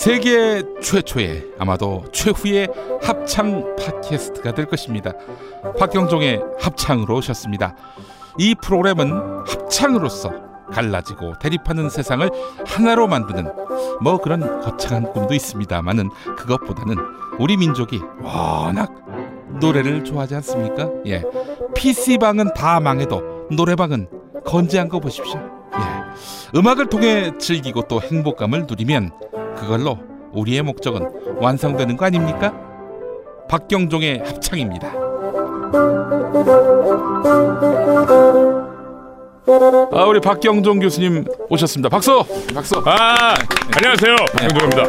세계 최초의 아마도 최후의 합창 팟캐스트가 될 것입니다. 박경종의 합창으로 오셨습니다. 이 프로그램은 합창으로서 갈라지고 대립하는 세상을 하나로 만드는 뭐 그런 거창한 꿈도 있습니다만은 그것보다는 우리 민족이 워낙 노래를 좋아하지 않습니까? 예. PC방은 다 망해도 노래방은 건재한 거 보십시오. 예. 음악을 통해 즐기고 또 행복감을 누리면 그걸로 우리의 목적은 완성되는 거 아닙니까? 박경종의 합창입니다. 아 우리 박경종 교수님 오셨습니다. 박수! 박수! 아, 안녕하세요. 박경동입니다.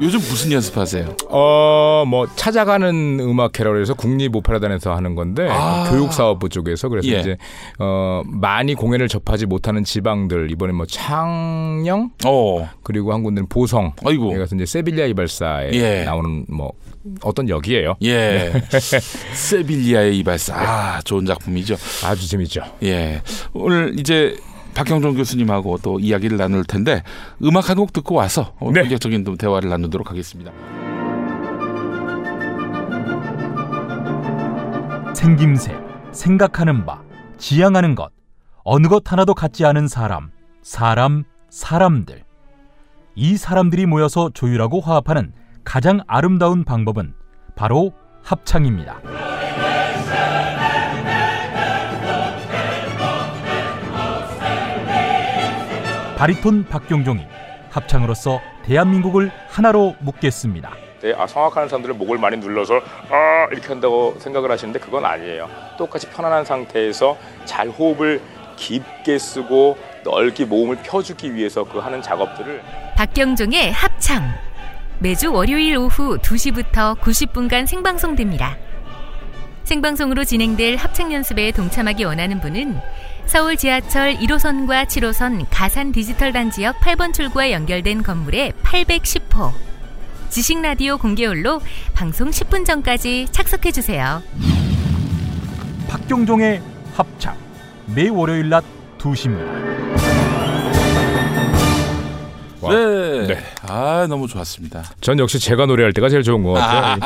요즘 무슨 연습하세요? 어, 뭐 찾아가는 음악 캐럴에서 국립 오페라단에서 하는 건데 아. 교육 사업부 쪽에서 그래서 예. 이제 어 많이 공연을 접하지 못하는 지방들 이번에 뭐 창녕 어, 그리고 한 군데는 보성 아이고. 가서 이제 세빌리아 이발사에 예. 나오는 뭐 어떤 역이에요. 예. 세빌리아의 이발사. 아, 좋은 작품이죠. 아주 재밌죠. 예. 오늘 이제 박경종 교수님하고 또 이야기를 나눌 텐데 음악 한 곡 듣고 와서 네. 본격적인 또 대화를 나누도록 하겠습니다. 생김새, 생각하는 바, 지향하는 것, 어느 것 하나도 같지 않은 사람, 사람, 사람들. 이 사람들이 모여서 조율하고 화합하는 가장 아름다운 방법은 바로 합창입니다. 바리톤 박경종이 합창으로서 대한민국을 하나로 묶겠습니다. 네, 아, 성악하는 사람들은 목을 많이 눌러서 아 이렇게 한다고 생각을 하시는데 그건 아니에요. 똑같이 편안한 상태에서 잘 호흡을 깊게 쓰고 넓게 모음을 펴주기 위해서 그 하는 작업들을 박경종의 합창. 매주 월요일 오후 2시부터 90분간 생방송됩니다. 생방송으로 진행될 합창 연습에 동참하기 원하는 분은 서울 지하철 1호선과 7호선 가산 디지털 단지역 8번 출구와 연결된 건물의 810호. 지식 라디오 공개홀로 방송 10분 전까지 착석해 주세요. 박경종의 합창 매 월요일 낮 2시입니다. 와. 네. 네. 아, 너무 좋았습니다. 전 역시 제가 노래할 때가 제일 좋은 것 같아요.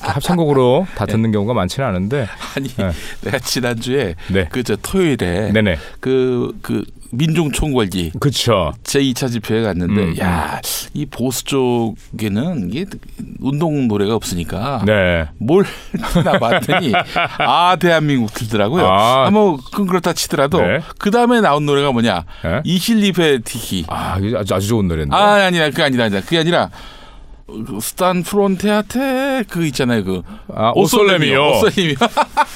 합창곡으로 다 듣는 경우가 많지는 않은데 아니, 네. 내가 지난 주에 네. 그저 토요일에 네네 그, 그 민중 총궐기 그쵸 제2차 집회에 갔는데 음, 야, 이 보수 쪽에는 이게 운동 노래가 없으니까 네 뭘 나 봤더니 아 대한민국 들더라고요. 아. 아, 뭐 그건 그렇다 치더라도 네. 그 다음에 나온 노래가 뭐냐 네? 이실리페 티키. 아 아주, 아주 좋은 노래인데 아 아니라 그게 아니라 그게 아니라 그 스탄 프론테아테 그 있잖아요 그 아, 오솔레미오. 오솔레미오.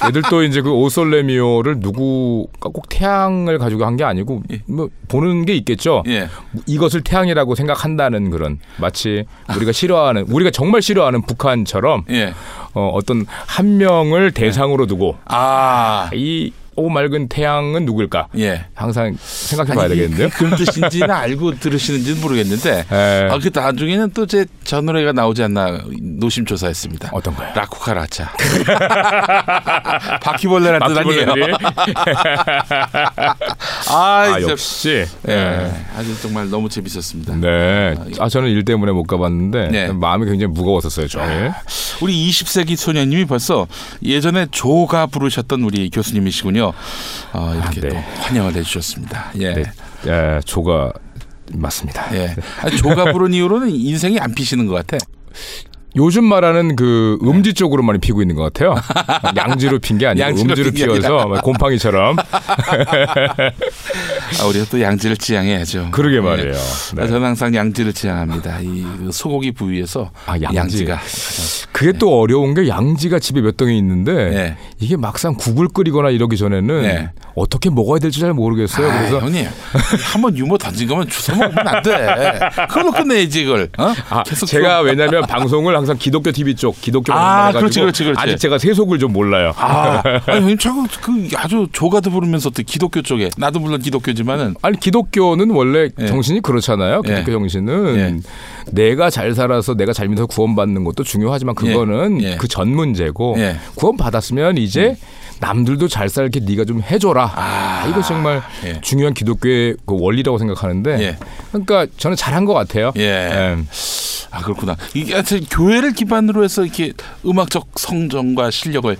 얘들 또 이제 그 오솔레미오를 누구가 꼭 태양을 가지고 한 게 아니고 뭐 보는 게 있겠죠. 예. 이것을 태양이라고 생각한다는 그런 마치 우리가 싫어하는 우리가 정말 싫어하는 북한처럼 예. 어, 어떤 한 명을 대상으로 두고 아. 이오 맑은 태양은 누굴까? 예. 항상 생각해 봐야 되겠는데요. 그런 뜻인지는 알고 들으시는지는 모르겠는데 에, 아, 그 나중에는 또 제 저 노래가 나오지 않나 노심초사했습니다. 어떤 거요? 라쿠카 라차. 바퀴벌레란 뜻 아니에요? 바퀴벌레들이 아, 아. 역시 예, 예. 아주 정말 너무 재밌었습니다. 네. 아 저는 일 때문에 못 가봤는데 네. 마음이 굉장히 무거웠었어요 종일. 우리 20세기 소녀님이 벌써 예전에 조가 부르셨던 우리 교수님이시군요. 어, 이렇게 아, 네. 또 환영을 해주셨습니다. 예. 네. 예, 조가 맞습니다. 예. 아니, 조가 부른 이후로는 인생이 안 피시는 것 같아. 요즘 말하는 그 음지 쪽으로 많이 피고 있는 것 같아요. 양지로 핀 게 아니고 양지로 음지로. 피어서 막 곰팡이처럼. 아, 우리가 또 양지를 지향해야죠. 그러게 말이에요. 예. 네. 저는 항상 양지를 지향합니다. 이그 소고기 부위에서 아, 양지. 양지가 그게 또 어려운 게 양지가 집에 몇 동이 있는데 네. 이게 막상 국을 끓이거나 이러기 전에는 네. 어떻게 먹어야 될지 잘 모르겠어요. 아, 그래서 형님 한번 유머 던진 거면 주워 먹으면 안 돼. 그걸로 끝내야지 이걸. 어? 아, 계속 제가 왜냐면 방송을 항상 기독교 TV 쪽 기독교 아, 그렇지, 그렇지, 그렇지. 아직 제가 세속을 좀 몰라요. 아, 아니, 형님 자꾸 그 아주 조가도 부르면서 또 기독교 쪽에 나도 물론 기독교지만은 아니 기독교는 원래 예. 정신이 그렇잖아요. 예. 기독교 정신은 예. 내가 잘 살아서 내가 잘 믿어서 구원받는 것도 중요하지만 그거는 예. 예. 그전 문제고 예. 구원 받았으면 이제 남들도 잘 살게 네가 좀 해줘라. 아. 이거 정말 예. 중요한 기독교의 그 원리라고 생각하는데 예. 그러니까 저는 잘한 것 같아요. 예. 아 그렇구나. 이게 하여튼 교회를 기반으로 해서 이렇게 음악적 성정과 실력을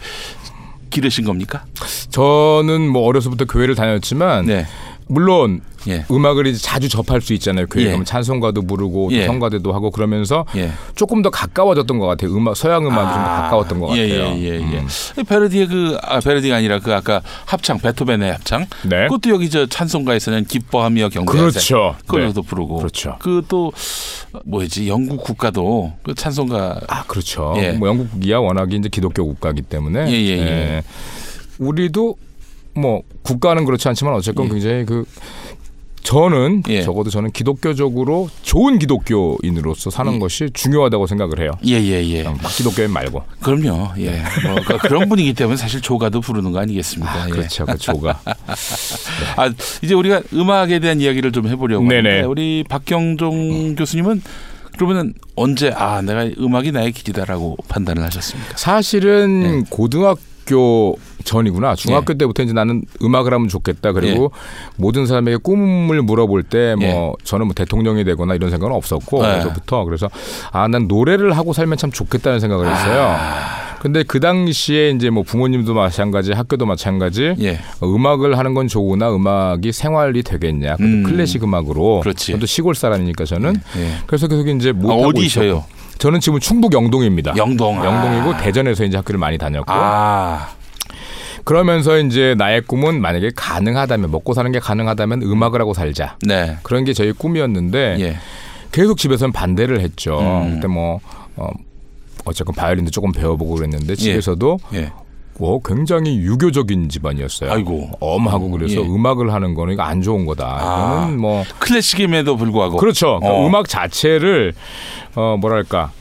기르신 겁니까? 저는 뭐 어려서부터 교회를 다녔지만 네. 물론 예. 음악을 이제 자주 접할 수 있잖아요. 교회 예. 가면 찬송가도 부르고 또 예. 성가대도 하고 그러면서 예. 조금 더 가까워졌던 것 같아요. 음악 서양 음악이 좀더 가까웠던 것 같아요. 예, 예, 예, 예. 음. 베르디의 그, 아, 베르디가 아니라 그 아까 합창, 베토벤의 합창. 네. 그것도 여기 저 찬송가에서는 기뻐하며 경배하세. 그렇죠. 그걸로도 네. 부르고. 그렇죠. 그 또, 뭐였지, 영국 국가도 그 찬송가. 아 그렇죠. 예. 뭐 영국이야 워낙에 이제 기독교 국가이기 때문에 예, 예, 예. 우리도 뭐 국가는 그렇지 않지만 어쨌건 예. 굉장히 그 저는 예. 적어도 저는 기독교적으로 좋은 기독교인으로서 사는 예. 것이 중요하다고 생각을 해요. 예, 예, 예. 막 기독교인 말고. 그럼요. 예. 뭐, 그- 그런 분위기 때문에 사실 조가도 부르는 거 아니겠습니까? 아, 예. 그렇죠. 그 조가. 아, 이제 우리가 음악에 대한 이야기를 좀 해보려고 네네. 하는데 우리 박경종 교수님은 그러면은 언제 아 내가 음악이 나의 길이다라고 판단을 하셨습니까? 사실은 예. 고등학교 전이구나. 중학교 때부터 이제 나는 음악을 하면 좋겠다. 그리고 모든 사람에게 꿈을 물어볼 때뭐 예. 저는 뭐 대통령이 되거나 이런 생각은 없었고 네. 그래서부터 그래서 아 난 노래를 하고 살면 참 좋겠다는 생각을 했어요. 아. 근데 그 당시에 이제 뭐 부모님도 마찬가지, 학교도 마찬가지. 예. 어, 음악을 하는 건 좋으나 음악이 생활이 되겠냐? 음. 클래식 음악으로. 그렇지. 저도 시골 사람이니까 저는. 예. 그래서 계속 이제 못 아, 하고 어디셔요? 저는 지금 충북 영동입니다. 영동. 아. 영동이고 대전에서 이제 학교를 많이 다녔고 아. 그러면서 이제 나의 꿈은 만약에 가능하다면 먹고 사는 게 가능하다면 음악을 하고 살자 네. 그런 게 저희 꿈이었는데 예. 계속 집에서는 반대를 했죠. 음. 그때 뭐 어, 어쨌건 바이올린도 조금 배워보고 그랬는데 집에서도 예. 어, 굉장히 유교적인 집안이었어요. 아이고. 엄하고 그래서 예. 음악을 하는 거는 이거 안 좋은 거다. 아. 이거는 뭐 클래식임에도 불구하고. 그렇죠. 그러니까 어. 음악 자체를 어 뭐랄까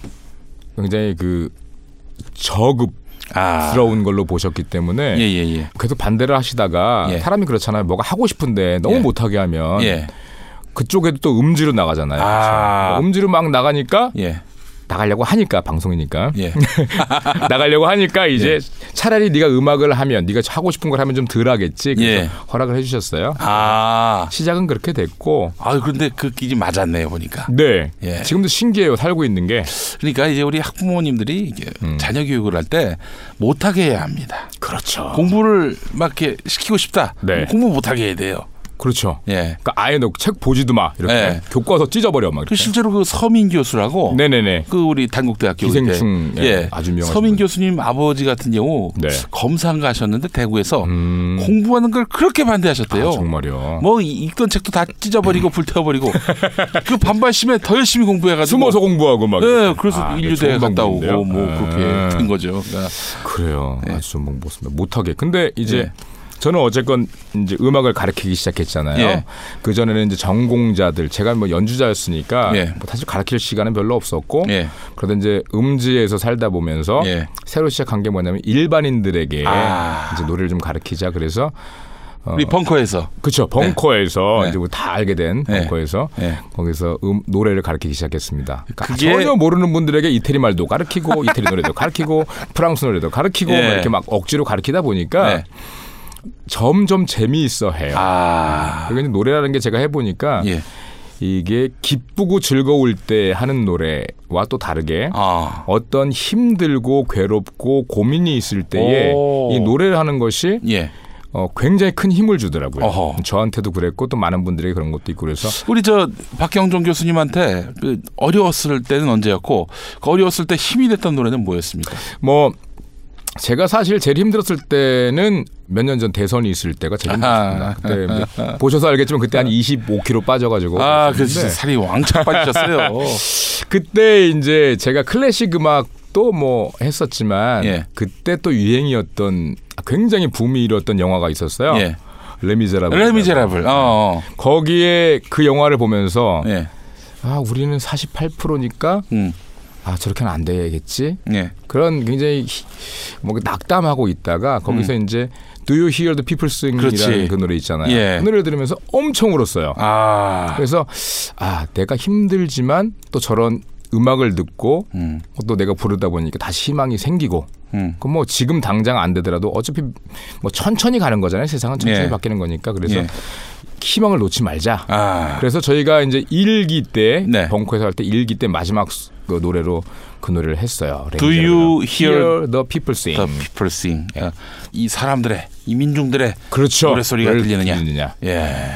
굉장히 그 저급 아. 스러운 걸로 보셨기 때문에 예, 예, 예. 계속 반대를 하시다가 예. 사람이 그렇잖아요. 뭐가 하고 싶은데 너무 예. 못하게 하면 예. 그쪽에도 또 음지로 나가잖아요. 아. 음지로 막 나가니까 예. 나가려고 하니까 방송이니까 예. 나가려고 하니까 이제 차라리 네가 음악을 하면 네가 하고 싶은 걸 하면 좀 덜하겠지. 그래서 예. 허락을 해주셨어요. 아. 시작은 그렇게 됐고 아, 그런데 그 길이 맞았네요, 보니까. 네 예. 지금도 신기해요 살고 있는 게 그러니까 이제 우리 학부모님들이 음. 자녀 교육을 할 때 못하게 해야 합니다. 그렇죠. 공부를 막 이렇게 시키고 싶다. 네. 공부 못하게 해야 돼요. 그렇죠. 예. 그러니까 아예 너책 보지도 마 이렇게 네. 교과서 찢어버려 막 그. 실제로 그 서민 교수라고 네네네. 그 우리 단국대학교 기생충, 그때, 예, 예 아주 유명하신 서민 분. 교수님 아버지 같은 경우 네. 검사가 가셨는데 대구에서 음. 공부하는 걸 그렇게 반대하셨대요. 아, 정말요. 뭐 이- 읽던 책도 다 찢어버리고 불태워버리고 그 반발심에 더 열심히 공부해가지고 숨어서 공부하고 막. 네, 그래서 아, 좋은 갔다 오고? 뭐 아. 그렇게 된 거죠. 그러니까 그래요. 예. 아주 방법습니다. 못하게. 근데 이제 예. 저는 어쨌건 이제 음악을 가르치기 시작했잖아요. 예. 그 전에는 이제 전공자들 제가 뭐 연주자였으니까 예. 뭐 사실 가르칠 시간은 별로 없었고 예. 그러다 이제 음지에서 살다 보면서 예. 새로 시작한 게 뭐냐면 일반인들에게 아. 이제 노래를 좀 가르치자 그래서 어, 우리 벙커에서 그렇죠 벙커에서 네. 이제 우리 다 알게 된 네. 벙커에서 예. 거기서 음, 노래를 가르치기 시작했습니다. 그러니까 전혀 모르는 분들에게 이태리 말도 가르치고 이태리 노래도 가르치고 프랑스 노래도 가르치고 예. 막 이렇게 막 억지로 가르치다 보니까 네. 점점 재미있어 해요. 아. 그러니까 노래라는 게 제가 해보니까 예. 이게 기쁘고 즐거울 때 하는 노래와 또 다르게 아. 어떤 힘들고 괴롭고 고민이 있을 때에 오. 이 노래를 하는 것이 예. 어, 굉장히 큰 힘을 주더라고요. 어허. 저한테도 그랬고 또 많은 분들에게 그런 것도 있고 그래서 우리 저 박경종 교수님한테 그 어려웠을 때는 언제였고 그 어려웠을 때 힘이 됐던 노래는 뭐였습니까? 뭐 제가 사실 제일 힘들었을 때는 몇 년 전 대선이 있을 때가 제일 힘들었습니다. 아. 그때 뭐 보셔서 알겠지만 그때 한 25kg 빠져가지고 아, 그 진짜 살이 왕창 빠지셨어요. 그때 이제 제가 클래식 음악도 뭐 했었지만 예. 그때 또 유행이었던 굉장히 붐이 일었던 영화가 있었어요. 예. 레미제라블. 레미제라블. 어. 어. 거기에 그 영화를 보면서 예. 아 우리는 48%니까 음. 아 저렇게는 안 되겠지 예. 그런 굉장히 히- 뭔가 낙담하고 있다가 거기서 이제 Do You Hear the People Sing이라는 음. 그 노래 있잖아요. 예. 그 노래를 들으면서 엄청 울었어요. 아. 그래서 아 내가 힘들지만 또 저런 음악을 듣고 음. 또 내가 부르다 보니까 다시 희망이 생기고 음. 그뭐 지금 당장 안 되더라도 어차피 뭐 천천히 가는 거잖아요. 세상은 천천히 예. 바뀌는 거니까 그래서 예. 희망을 놓지 말자. 아. 그래서 저희가 이제 일기 때 네. 벙커에서 할 때 일기 때 마지막 수- 그 노래로 그 노래를 했어요. Do you Hear the People Sing? The people sing. 어, 이 사람들의 이 민중들의 그렇죠. 노래 소리가 왜 들리느냐. 예.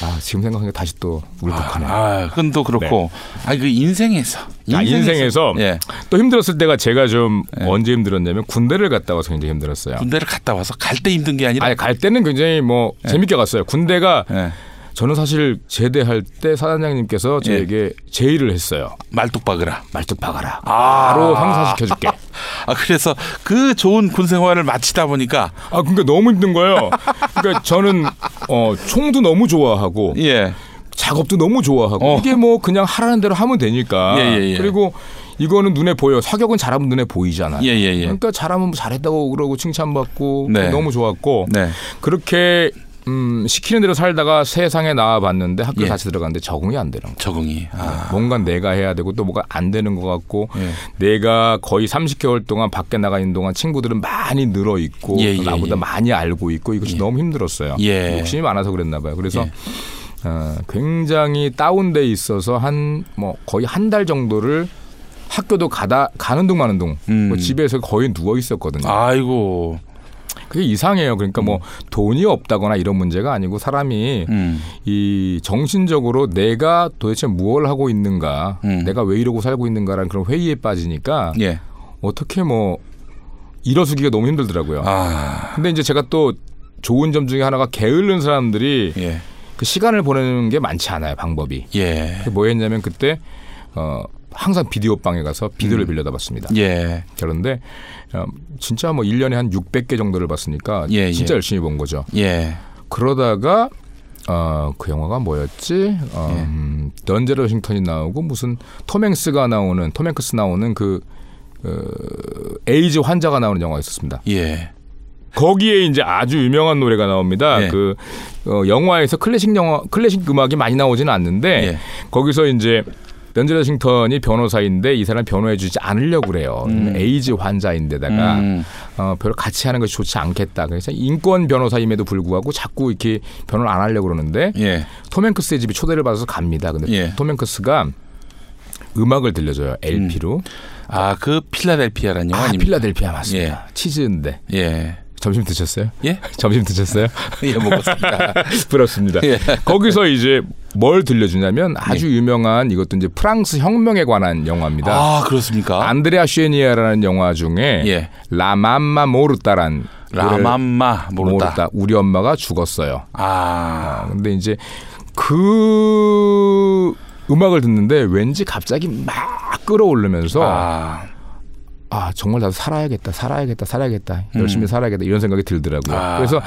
아 지금 생각하니까 다시 또 울컥하네요. 아, 그건 또 그렇고. 아, 그 인생에서. 아, 인생에서 예. 또 힘들었을 때가 제가 좀 예. 언제 힘들었냐면 군대를 갔다 와서 굉장히 힘들었어요. 군대를 갔다 와서 갈 때 힘든 게 아니라 아니 갈 때는 굉장히 뭐 재밌게 갔어요. 군대가 예. 저는 사실 제대할 때 사단장님께서 저에게 제의를 했어요. 말뚝 박으라. 말뚝 박아라. 아. 바로 상사시켜줄게. 아, 그래서 그 좋은 군 생활을 마치다 보니까 아 그러니까 너무 힘든 거예요. 그러니까 저는 어 총도 너무 좋아하고 예. 작업도 너무 좋아하고 어. 이게 뭐 그냥 하라는 대로 하면 되니까. 예, 예, 예. 그리고 이거는 눈에 보여. 사격은 잘하면 눈에 보이잖아. 예, 예, 예. 그러니까 잘하면 잘했다고 그러고 칭찬받고 네. 너무 좋았고 네. 그렇게 음, 시키는 대로 살다가 세상에 나와 봤는데 학교 예. 다시 들어갔는데 적응이 안 되는 거야. 적응이. 아. 뭔가 내가 해야 되고 또 뭐가 안 되는 것 같고 예. 내가 거의 30개월 동안 밖에 나가 있는 동안 친구들은 많이 늘어 있고 예, 또 예, 나보다 예. 많이 알고 있고 이것이 예. 너무 힘들었어요. 예. 욕심이 많아서 그랬나 봐요. 그래서 예. 어, 굉장히 다운돼 있어서 한 뭐 거의 한 달 정도를 학교도 가다 가는 둥 마는 둥 음. 뭐 집에서 거의 누워 있었거든요. 아이고. 그게 이상해요. 그러니까 뭐 돈이 없다거나 이런 문제가 아니고 사람이 음. 이 정신적으로 내가 도대체 무엇을 하고 있는가, 음. 내가 왜 이러고 살고 있는가라는 그런 회의에 빠지니까 예. 어떻게 뭐 일어서기가 너무 힘들더라고요. 아. 근데 이제 제가 또 좋은 점 중에 하나가 게으른 사람들이 예. 그 시간을 보내는 게 많지 않아요. 방법이. 예. 뭐였냐면 그때 어 항상 비디오 방에 가서 비디오를 음. 빌려다 봤습니다. 예. 그런데 어, 진짜 뭐 1년에 한 600개 정도를 봤으니까 예, 진짜 예. 열심히 본 거죠. 예. 그러다가 어, 그 영화가 뭐였지? 어, 예. 음, 던젤 워싱턴이 나오고 무슨 톰 행스가 나오는 톰 행크스 나오는 그 어, 에이즈 환자가 나오는 영화가 있었습니다. 예. 거기에 이제 아주 유명한 노래가 나옵니다. 예. 그 어, 영화에서 클래식 영화 클래식 음악이 많이 나오지는 않는데 예. 거기서 이제 덴젤 워싱턴이 변호사인데 이 사람 변호해주지 않으려고 그래요. 음. 에이즈 환자인데다가 음. 어, 별로 같이 하는 것이 좋지 않겠다. 그래서 인권 변호사임에도 불구하고 자꾸 이렇게 변호를 안 하려고 그러는데 예. 톰 행크스의 집에 초대를 받아서 갑니다. 근데 예. 톰 행크스가 음악을 들려줘요. LP로. 아, 그 필라델피아라는 영화 아, 아닙니까? 필라델피아 맞습니다. 치즈인데. 예. 점심 드셨어요? 예? 점심 드셨어요? 예, 먹었습니다. 부럽습니다. 예. 거기서 이제 뭘 들려주냐면 아주 유명한 이것도 이제 프랑스 혁명에 관한 영화입니다. 아, 그렇습니까? 안드레아 쉐니아라는 영화 중에 예. 라맘마 모르타란 라맘마 모르다. 모르다. 우리 엄마가 죽었어요. 아. 아, 근데 이제 그 음악을 듣는데 왠지 갑자기 막 끌어오르면서 아, 아. 정말 나도 살아야겠다 살아야겠다 살아야겠다 열심히 음. 살아야겠다 이런 생각이 들더라고요. 아. 그래서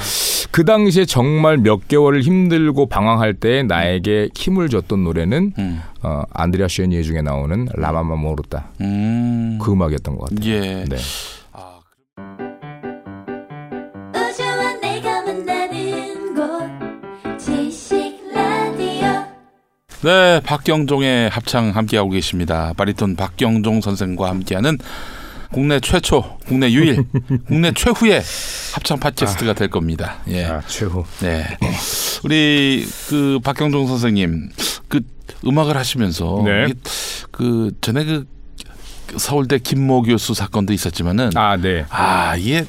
그 당시에 정말 몇 개월을 힘들고 방황할 때 나에게 힘을 줬던 노래는 음. 어, 안드레아 쉐니에 중에 나오는 라마마 모르다 음. 그 음악이었던 것 같아요. 예. 네. 아, 라디오 네, 박경종의 합창 함께하고 계십니다. 바리톤 박경종 선생과 함께하는 국내 최초, 국내 유일, 국내 최후의 합창 팟캐스트가 될 겁니다. 예. 아, 최후. 네. 우리 그 박경종 선생님 그 음악을 하시면서 네. 그 전에 그 서울대 김모 교수 사건도 있었지만은 아, 네. 아 이게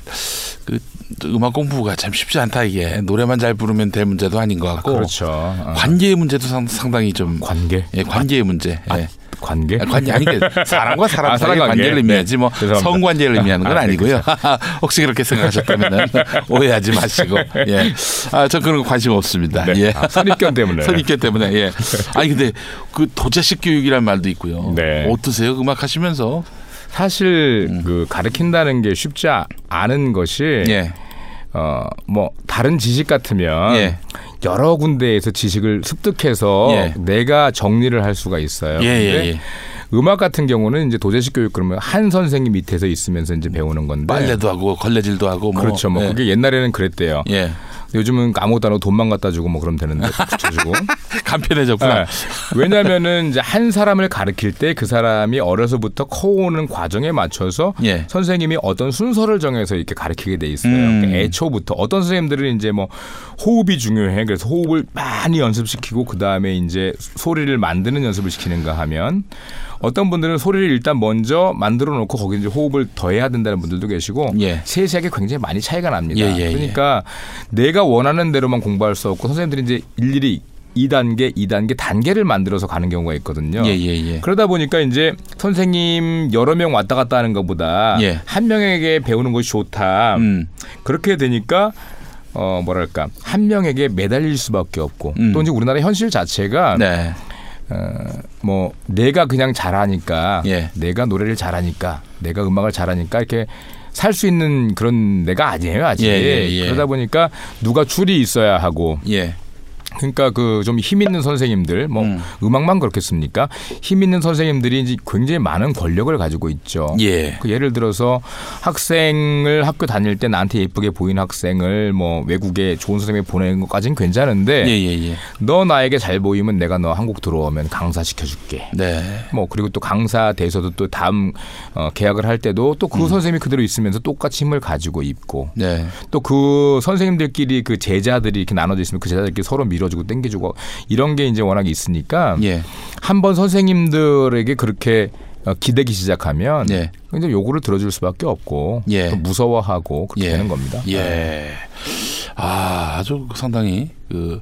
그 음악 공부가 참 쉽지 않다 이게 노래만 잘 부르면 될 문제도 아닌 것 같고 그렇죠. 어. 관계의 문제도 상, 상당히 좀 관계. 예, 관계의 문제. 아, 예. 관계? 아, 관계 아니 그 사람과 사람 아, 사람 관계. 관계를 의미하지 뭐 죄송합니다. 성관계를 의미하는 건 아, 네, 아니고요. 혹시 그렇게 생각하셨다면 오해하지 마시고. 예. 아, 저 그런 거 관심 없습니다. 네. 예. 아, 선입견 때문에. 선입견 때문에 예. 아니 근데 그 도자식 교육이라는 말도 있고요. 네. 어떠세요? 음악 하시면서? 사실 그 가르친다는 게 쉽지 아- 않은 것이 음. 예. 어 뭐 다른 지식 같으면 예. 여러 군데에서 지식을 습득해서 예. 내가 정리를 할 수가 있어요. 예, 예, 예. 음악 같은 경우는 이제 도제식 교육 그러면 한 선생님 밑에서 있으면서 이제 배우는 건데 빨래도 하고 걸레질도 하고 뭐. 그렇죠. 뭐 예. 그게 옛날에는 그랬대요. 예. 요즘은 아무것도 안 하고 돈만 갖다 주고 뭐 그러면 되는데 붙여주고. 간편해졌구나. 네. 왜냐면은 이제 한 사람을 가르칠 때 그 사람이 어려서부터 커오는 과정에 맞춰서 예. 선생님이 어떤 순서를 정해서 이렇게 가르치게 돼 있어요. 음. 그러니까 애초부터 어떤 선생님들은 이제 뭐 호흡이 중요해. 그래서 호흡을 많이 연습시키고 그 다음에 이제 소리를 만드는 연습을 시키는가 하면 어떤 분들은 소리를 일단 먼저 만들어 놓고 거기 이제 호흡을 더해야 된다는 분들도 계시고 예. 세세하게 굉장히 많이 차이가 납니다. 예, 예, 예. 그러니까 내가 원하는 대로만 공부할 수 없고 선생님들이 이제 일일이 2단계, 2단계 단계를 만들어서 가는 경우가 있거든요. 예, 예, 예. 그러다 보니까 이제 선생님 여러 명 왔다 갔다 하는 것보다 예. 한 명에게 배우는 것이 좋다. 음. 그렇게 되니까 어 뭐랄까 한 명에게 매달릴 수밖에 없고 음. 또 이제 우리나라 현실 자체가 네. 뭐 내가 그냥 잘하니까 예. 내가 노래를 잘하니까 내가 음악을 잘하니까 이렇게 살 수 있는 그런 내가 아니에요 아직 예, 예, 예. 그러다 보니까 누가 줄이 있어야 하고 예. 그러니까 그 좀 힘 있는 선생님들 뭐 음. 음. 악만 그렇겠습니까? 힘 있는 선생님들이 이제 굉장히 많은 권력을 가지고 있죠. 예. 그 예를 들어서 학생을 학교 다닐 때 나한테 예쁘게 보이는 학생을 뭐 외국에 좋은 선생님이 보내는 것까지는 괜찮은데 예, 예, 예. 너 나에게 잘 보이면 내가 너 한국 들어오면 강사 시켜줄게. 네. 뭐 그리고 또 강사 돼서도 또 다음 어, 계약을 할 때도 또그 선생님이 그대로 있으면서 똑같이 힘을 가지고 있고 네. 또그 선생님들끼리 그 제자들이 이렇게 나눠져 있으면 그 제자들끼리 서로 밀어주고 땡겨주고 이런 게 이제 워낙 있으니까 예. 한번 선생님들에게 그렇게 어, 기대기 시작하면 예. 이제 요구를 들어줄 수밖에 없고 예. 또 무서워하고 그렇게 예. 되는 겁니다. 예. 아, 아주 상당히 그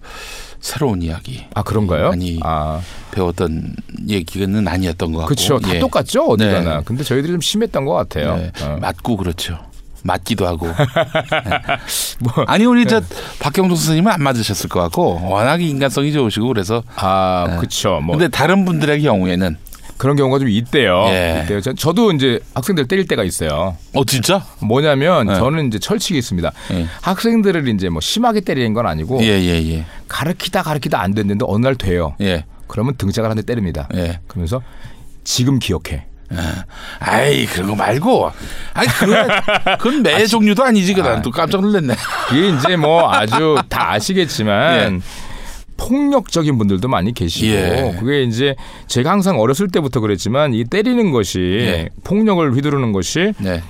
새로운 이야기. 아 그런가요? 많이 아 배웠던 얘기는 아니었던 것 같고. 그렇죠. 다 예. 똑같죠 어디 네. 가나. 근데 저희들이 좀 심했던 것 같아요. 네. 어. 맞고 그렇죠. 맞기도 하고. 뭐, 아니 우리 저 박경종 선생님은 안 맞으셨을 것 같고 워낙 인간성이 좋으시고 그래서 아 그렇죠. 뭐 근데 다른 분들의 경우에는 그런 경우가 좀 있대요. 예. 있대요. 저- 저도 이제 학생들 때릴 때가 있어요. 어 진짜? 뭐냐면 네. 저는 이제 철칙이 있습니다. 예. 학생들을 이제 뭐 심하게 때리는 건 아니고 예예예 예, 가르키다 가르키다 안 됐는데 어느 날 돼요. 예. 그러면 등짝을 한 대 때립니다. 예. 그러면서 지금 기억해. 아이 그런 거 말고 아니 그건, 그건 매 종류도 아니지 그난 또 깜짝 놀랐네. 이게 이제 뭐 아주 다 아시겠지만 예. 폭력적인 분들도 많이 계시고 예. 그게 이제 제가 항상 어렸을 때부터 그랬지만 이 때리는 것이 예. 폭력을 휘두르는 것이 네.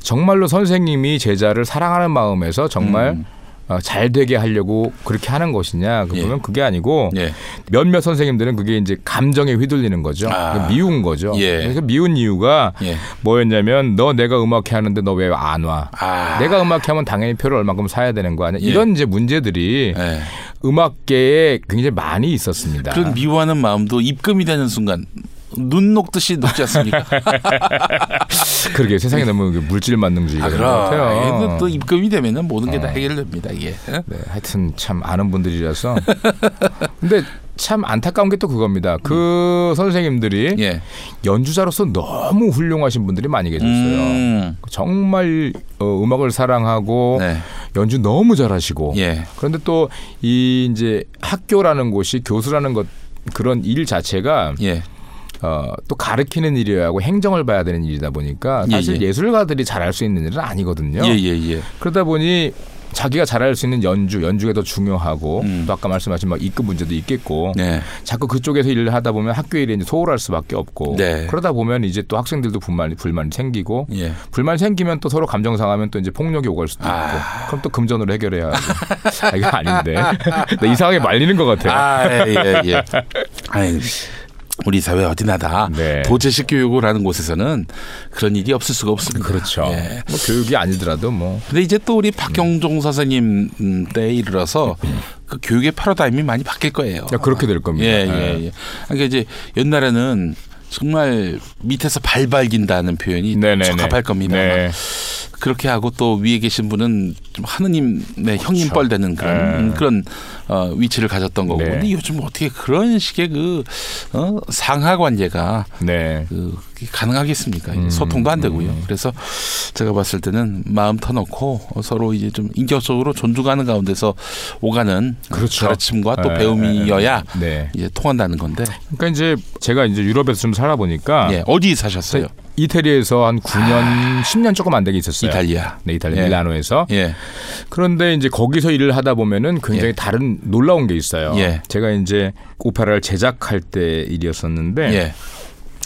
정말로 선생님이 제자를 사랑하는 마음에서 정말 음. 어, 잘 되게 하려고 그렇게 하는 것이냐 예. 그러면 그게 아니고 예. 몇몇 선생님들은 그게 이제 감정에 휘둘리는 거죠. 아. 그러니까 미운 거죠. 예. 그래서 미운 이유가 예. 뭐였냐면 너 내가 음악회 하는데 너 왜 안 와? 아. 내가 음악회 하면 당연히 표를 얼마큼 사야 되는 거 아니야? 예. 이런 이제 문제들이 예. 음악계에 굉장히 많이 있었습니다. 그런 미워하는 마음도 입금이 되는 순간 눈 녹듯이 녹지 않습니까? 그러게 세상에 너무 그 물질 만능주의가 아, 같아요. 그럼 또 입금이 되면은 모든 게다 어. 해결됩니다. 이게. 네, 하여튼 참 아는 분들이라서. 근데 참 안타까운 게 또 그겁니다. 그 선생님들이 예. 연주자로서 너무 훌륭하신 분들이 많이 계셨어요. 음. 정말 어, 음악을 사랑하고 네. 연주 너무 잘하시고 예. 그런데 또 이 이제 학교라는 곳이 교수라는 것 그런 일 자체가 예. 어, 또 가르치는 일이어야 하고 행정을 봐야 되는 일이다 보니까 예, 사실 예. 예, 술가들이 잘할 수 있는 일은 아니거든요. 예, 예, 예. 그러다 보니 자기가 잘할 수 있는 연주, 연주가 더 중요하고 음. 또 아까 말씀하신 막 입금 문제도 있겠고 네. 자꾸 그쪽에서 일을 하다 보면 학교 일에 이제 소홀할 수밖에 없고 네. 그러다 보면 이제 또 학생들도 불만이 불만이 생기고 예. 불만이 생기면 또 서로 감정 상하면 또 이제 폭력이 오갈 수도 있고 아. 그럼 또 금전으로 해결해야 아, 이거 아닌데 나 이상하게 말리는 것 같아요. 아, 예, 예, 예. 우리 사회 어디나다 네. 도제식 교육을 하는 곳에서는 그런 일이 없을 수가 없습니다. 그렇죠. 예. 뭐 교육이 아니더라도 뭐 근데 이제 또 우리 박경종 선생님 음, 때에 이르러서 그 교육의 패러다임이 많이 바뀔 거예요. 야, 그렇게 될 겁니다. 예, 예. 예, 예. 그러니까 이제 옛날에는 정말 밑에서 발 발긴다는 표현이 네네네. 적합할 겁니다. 네. 그렇게 하고 또 위에 계신 분은 좀 하느님의 형님뻘 되는 그런 네. 음, 그런 어, 위치를 가졌던 거고. 네. 근데 요즘 어떻게 그런 식의 그 어, 상하 관계가 네. 그 가능하겠습니까? 음, 소통도 안 되고요. 그래서 제가 봤을 때는 마음 터놓고 서로 이제 좀 인격적으로 존중하는 가운데서 오가는 그렇죠. 가르침과 또 네, 배움이어야 네. 이제 통한다는 건데. 그러니까 이제 제가 이제 유럽에서 좀 살아보니까 예, 어디 사셨어요? 이태리에서 한 9년, 10년 조금 안 되게 있었어요. 이탈리아. 네, 이탈리아 예. 밀라노에서. 예, 그런데 이제 거기서 일을 하다 보면은 굉장히 예. 다른 놀라운 게 있어요. 예. 제가 이제 오페라를 제작할 때 일이었었는데 예,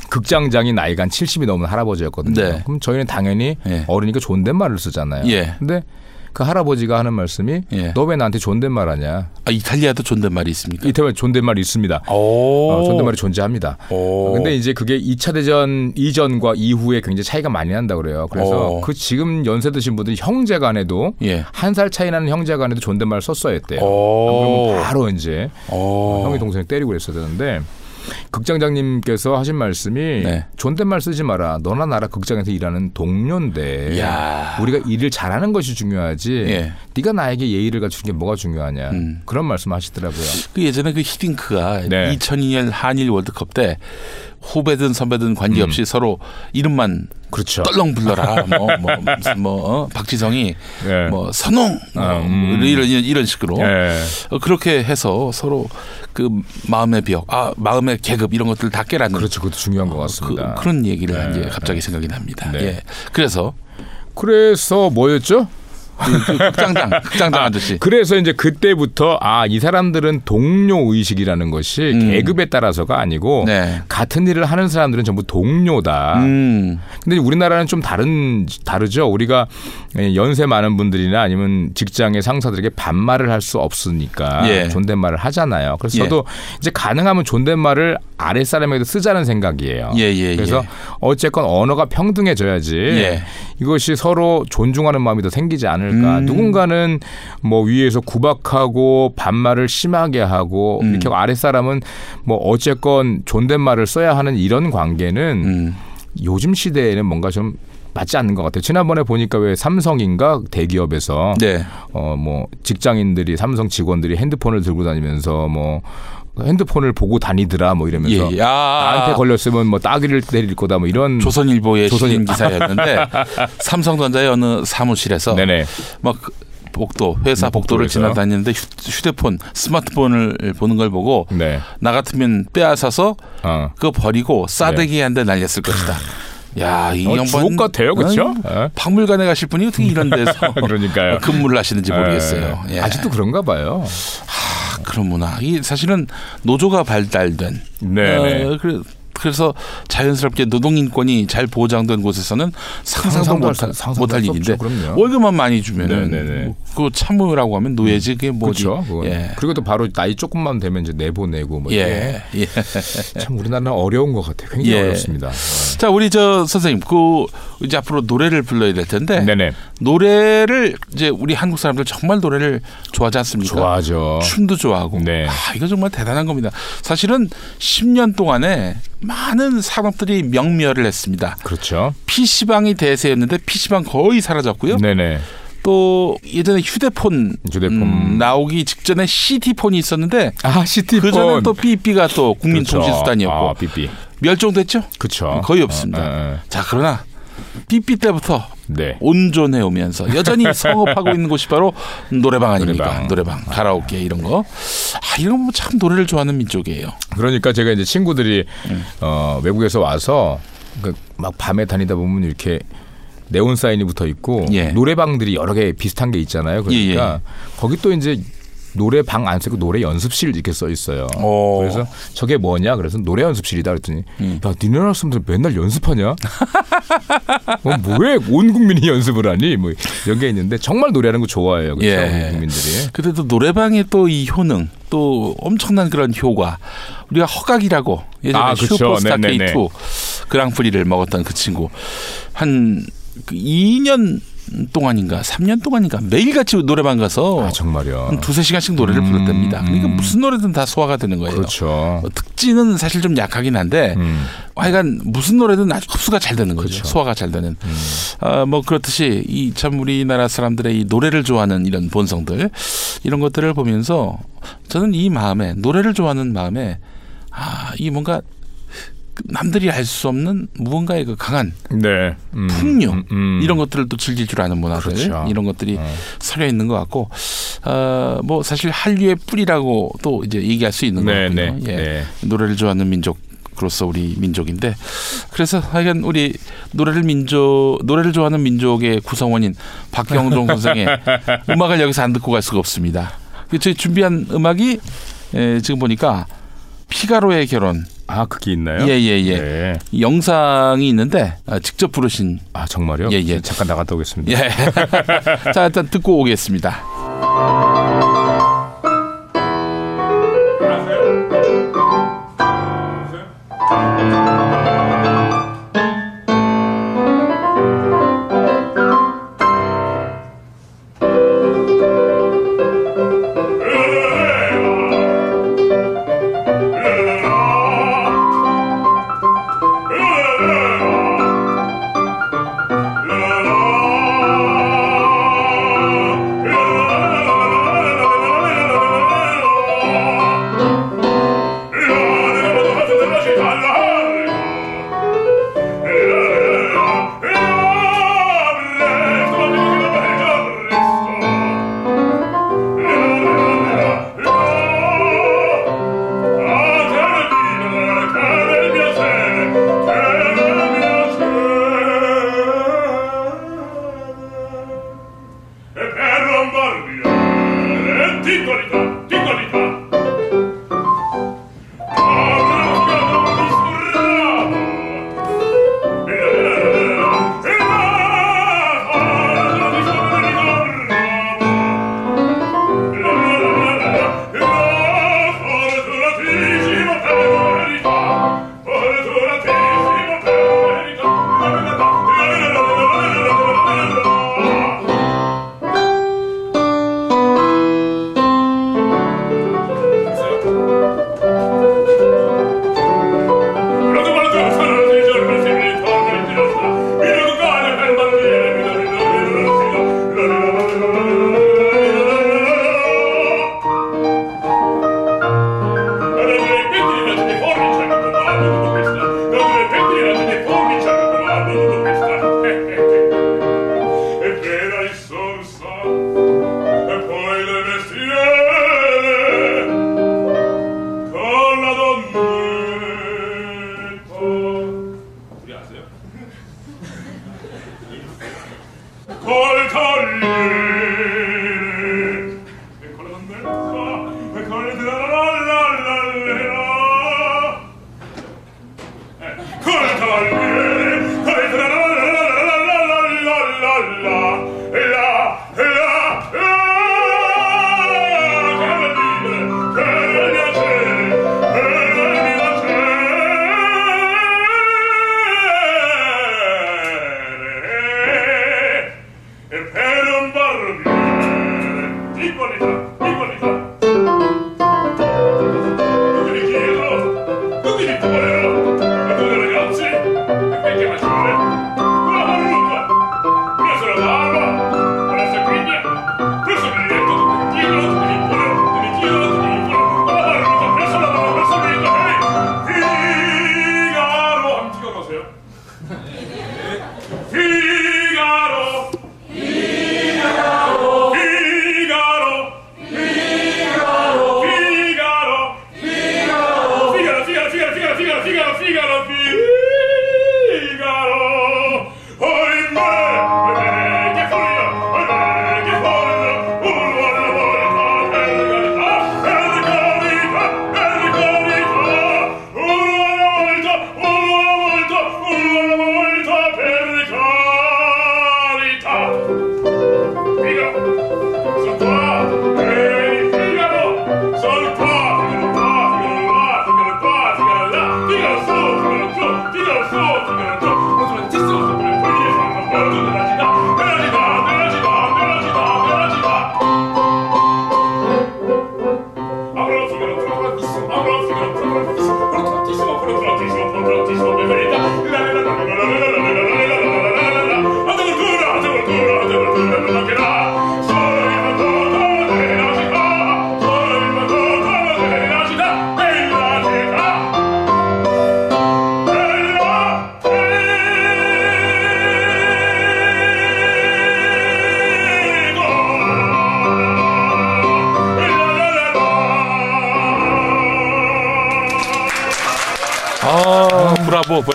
극장장이 나이가 한 70이 넘은 할아버지였거든요. 네. 그럼 저희는 당연히 예. 어른이니까 존댓말을 쓰잖아요. 예. 근데 그 할아버지가 하는 말씀이 예. 너 왜 나한테 존댓말 하냐? 아, 이탈리아도 존댓말이 있습니까? 이태리어 존댓말이 있습니다. 오. 어, 존댓말이 존재합니다. 오. 근데 이제 그게 2차 대전 이전과 이후에 굉장히 차이가 많이 난다 그래요. 그래서 오. 그 지금 연세 드신 분들이 형제 간에도 예. 한살 차이 나는 형제 간에도 존댓말을 썼어야 했대요. 오. 그러면 바로 이제 오. 형이 동생 때리고 그랬어야 되는데 극장장님께서 하신 말씀이 네. 존댓말 쓰지 마라. 너나 나라 극장에서 일하는 동료인데 야. 우리가 일을 잘하는 것이 중요하지. 예. 네가 나에게 예의를 갖추는 게 뭐가 중요하냐. 음. 그런 말씀하시더라고요. 그 예전에 그 히딩크가 네. 2002년 한일 월드컵 때 후배든 선배든 관계없이 서로 이름만 그렇죠. 떨렁 불러라. 뭐, 뭐, 뭐, 어? 박지성이 예. 뭐, 선홍. 뭐 아, 음. 이런, 이런, 이런 식으로. 예. 어, 그렇게 해서 서로 그 마음의 벽, 아, 마음의 계급 이런 것들 다 깨라는. 그렇죠. 그것도 중요한 것 같습니다. 그, 런 얘기를 네. 이제 갑자기 생각이 납니다. 네. 예. 그래서 그래서 뭐였죠? 그, 그 극장장, 극장장 아저씨. 그래서 이제 그때부터 아 이 사람들은 동료 의식이라는 것이 음. 계급에 따라서가 아니고 네. 같은 일을 하는 사람들은 전부 동료다. 음. 근데 우리나라는 좀 다른 다르죠. 우리가 예, 연세 많은 분들이나 아니면 직장의 상사들에게 반말을 할 수 없으니까 예. 존댓말을 하잖아요. 그래서 예. 저도 이제 가능하면 존댓말을 아랫 사람에게도 쓰자는 생각이에요. 예, 예, 그래서 예. 어쨌건 언어가 평등해져야지 예. 이것이 서로 존중하는 마음이 더 생기지 않을 까. 음. 누군가는 뭐 위에서 구박하고 반말을 심하게 하고 음. 이렇게 하고 아랫 사람은 뭐 어쨌건 존댓말을 써야 하는 이런 관계는 음. 요즘 시대에는 뭔가 좀 맞지 않는 것 같아요. 지난번에 보니까 왜 삼성인가 대기업에서 네. 어뭐 직장인들이 삼성 직원들이 핸드폰을 들고 다니면서 뭐 핸드폰을 보고 다니더라 뭐 이러면서 예, 예. 아, 나한테 걸렸으면 뭐 따귀를 때릴 거다 뭐 이런 조선일보의 조선일- 신인 기사였는데 삼성전자의 어느 사무실에서 네네 막 복도 회사 네, 복도를. 지나다니는데 휴- 휴대폰 스마트폰을 보는 걸 보고 네. 나 같으면 빼앗아서 어. 그거 버리고 싸대기 한대 날렸을 것이다. 야, 이 어, 양반 주옥 같아요, 그렇죠? 어? 박물관에 가실 분이 어떻게 이런 데서 그러니까요. 근무를 하시는지 모르겠어요. 예. 예. 아직도 그런가 봐요. 아, 그런 문화. 이 사실은 노조가 발달된 네네. 어, 그래, 그래서 자연스럽게 노동인권이 잘 보장된 곳에서는 상상도 못할, 할수 일인데 없죠. 월급만 많이 주면은 네네네. 뭐 그거 참모라고 하면 노예지 그게 뭐지? 그렇죠. 예. 그리고 또 바로 나이 조금만 되면 이제 내보내고 뭐 예. 예. 참 우리나라는 어려운 것 같아요. 굉장히 예. 어렵습니다. 자, 우리 저 선생님, 그 이제 앞으로 노래를 불러야 될 텐데 네네. 노래를 이제 우리 한국 사람들 정말 노래를 좋아하지 않습니까? 좋아하죠. 춤도 좋아하고. 네. 아, 이거 정말 대단한 겁니다. 사실은 10년 동안에 많은 산업들이 명멸을 했습니다. 그렇죠. PC방이 대세였는데 PC방 거의 사라졌고요. 네네. 또 예전에 휴대폰, 휴대폰. 음, 나오기 직전에 CD폰이 있었는데 아 시티폰. 그 전에 또 삐삐가 또 그렇죠. 국민통신수단이었고 아, 삐삐. 멸종됐죠? 그렇죠. 거의 없습니다. 어. 자 그러나 삐삐 때부터 네. 온존해 오면서 여전히 성업하고 있는 곳이 바로 노래방 아닙니까? 노래방. 노래방, 가라오케 이런 거. 아 이런 거 참 노래를 좋아하는 민족이에요. 그러니까 제가 이제 친구들이 음. 어, 외국에서 와서 그막 밤에 다니다 보면 이렇게 네온 사인이 붙어 있고 예. 노래방들이 여러 개 비슷한 게 있잖아요. 그러니까 거기 또 이제 노래방 안 쓰고 노래 연습실 이렇게 써 있어요. 오. 그래서 저게 뭐냐? 그래서 노래 연습실이다 그랬더니 음. 야 니네 나라 사람들 맨날 연습하냐? 어, 뭐왜 온 국민이 연습을 하니? 뭐 이런 게 있는데 정말 노래하는 거 좋아해요. 그렇죠? 예. 국민들이. 그래도 노래방의 또 이 효능, 또 엄청난 그런 효과. 우리가 허각이라고 예전에 아. 슈퍼스타 네네네. K2 그랑프리를 먹었던 그 친구 한그 2년 동안인가 3년 동안인가 매일같이 노래방 가서 아 정말요. 한 두세 시간씩 노래를 음, 불렀답니다. 그러니까 음. 무슨 노래든 다 소화가 되는 거예요. 그렇죠. 어, 특징은 사실 좀 약하긴 한데 음. 하여간 무슨 노래든 아주 흡수가 잘 되는 거죠. 그렇죠. 소화가 잘 되는. 음. 아, 뭐 그렇듯이 이 참 우리나라 사람들의 이 노래를 좋아하는 이런 본성들 이런 것들을 보면서 저는 이 마음에 노래를 좋아하는 마음에 아, 이 뭔가 남들이 알 수 없는 무언가의 그 강한 네. 음. 풍요 음, 음. 이런 것들을 또 즐길 줄 아는 문화들 그렇죠. 이런 것들이 어. 서려 있는 것 같고 어 뭐 사실 한류의 뿌리라고 또 이제 얘기할 수 있는 네, 거거든요. 네. 예. 네. 노래를 좋아하는 민족 으로서 우리 민족인데 그래서 하여간 우리 노래를 민족 노래를 좋아하는 민족의 구성원인 박경종 선생의 음악을 여기서 안 듣고 갈 수가 없습니다. 그 저희 준비한 음악이 에, 지금 보니까 피가로의 결혼 아 그게 있나요? 예예 예 네. 영상이 있는데 아, 직접 부르신 아 정말요? 예, 예. 잠깐 나갔다 오겠습니다. 예. 자, 일단 듣고 오겠습니다.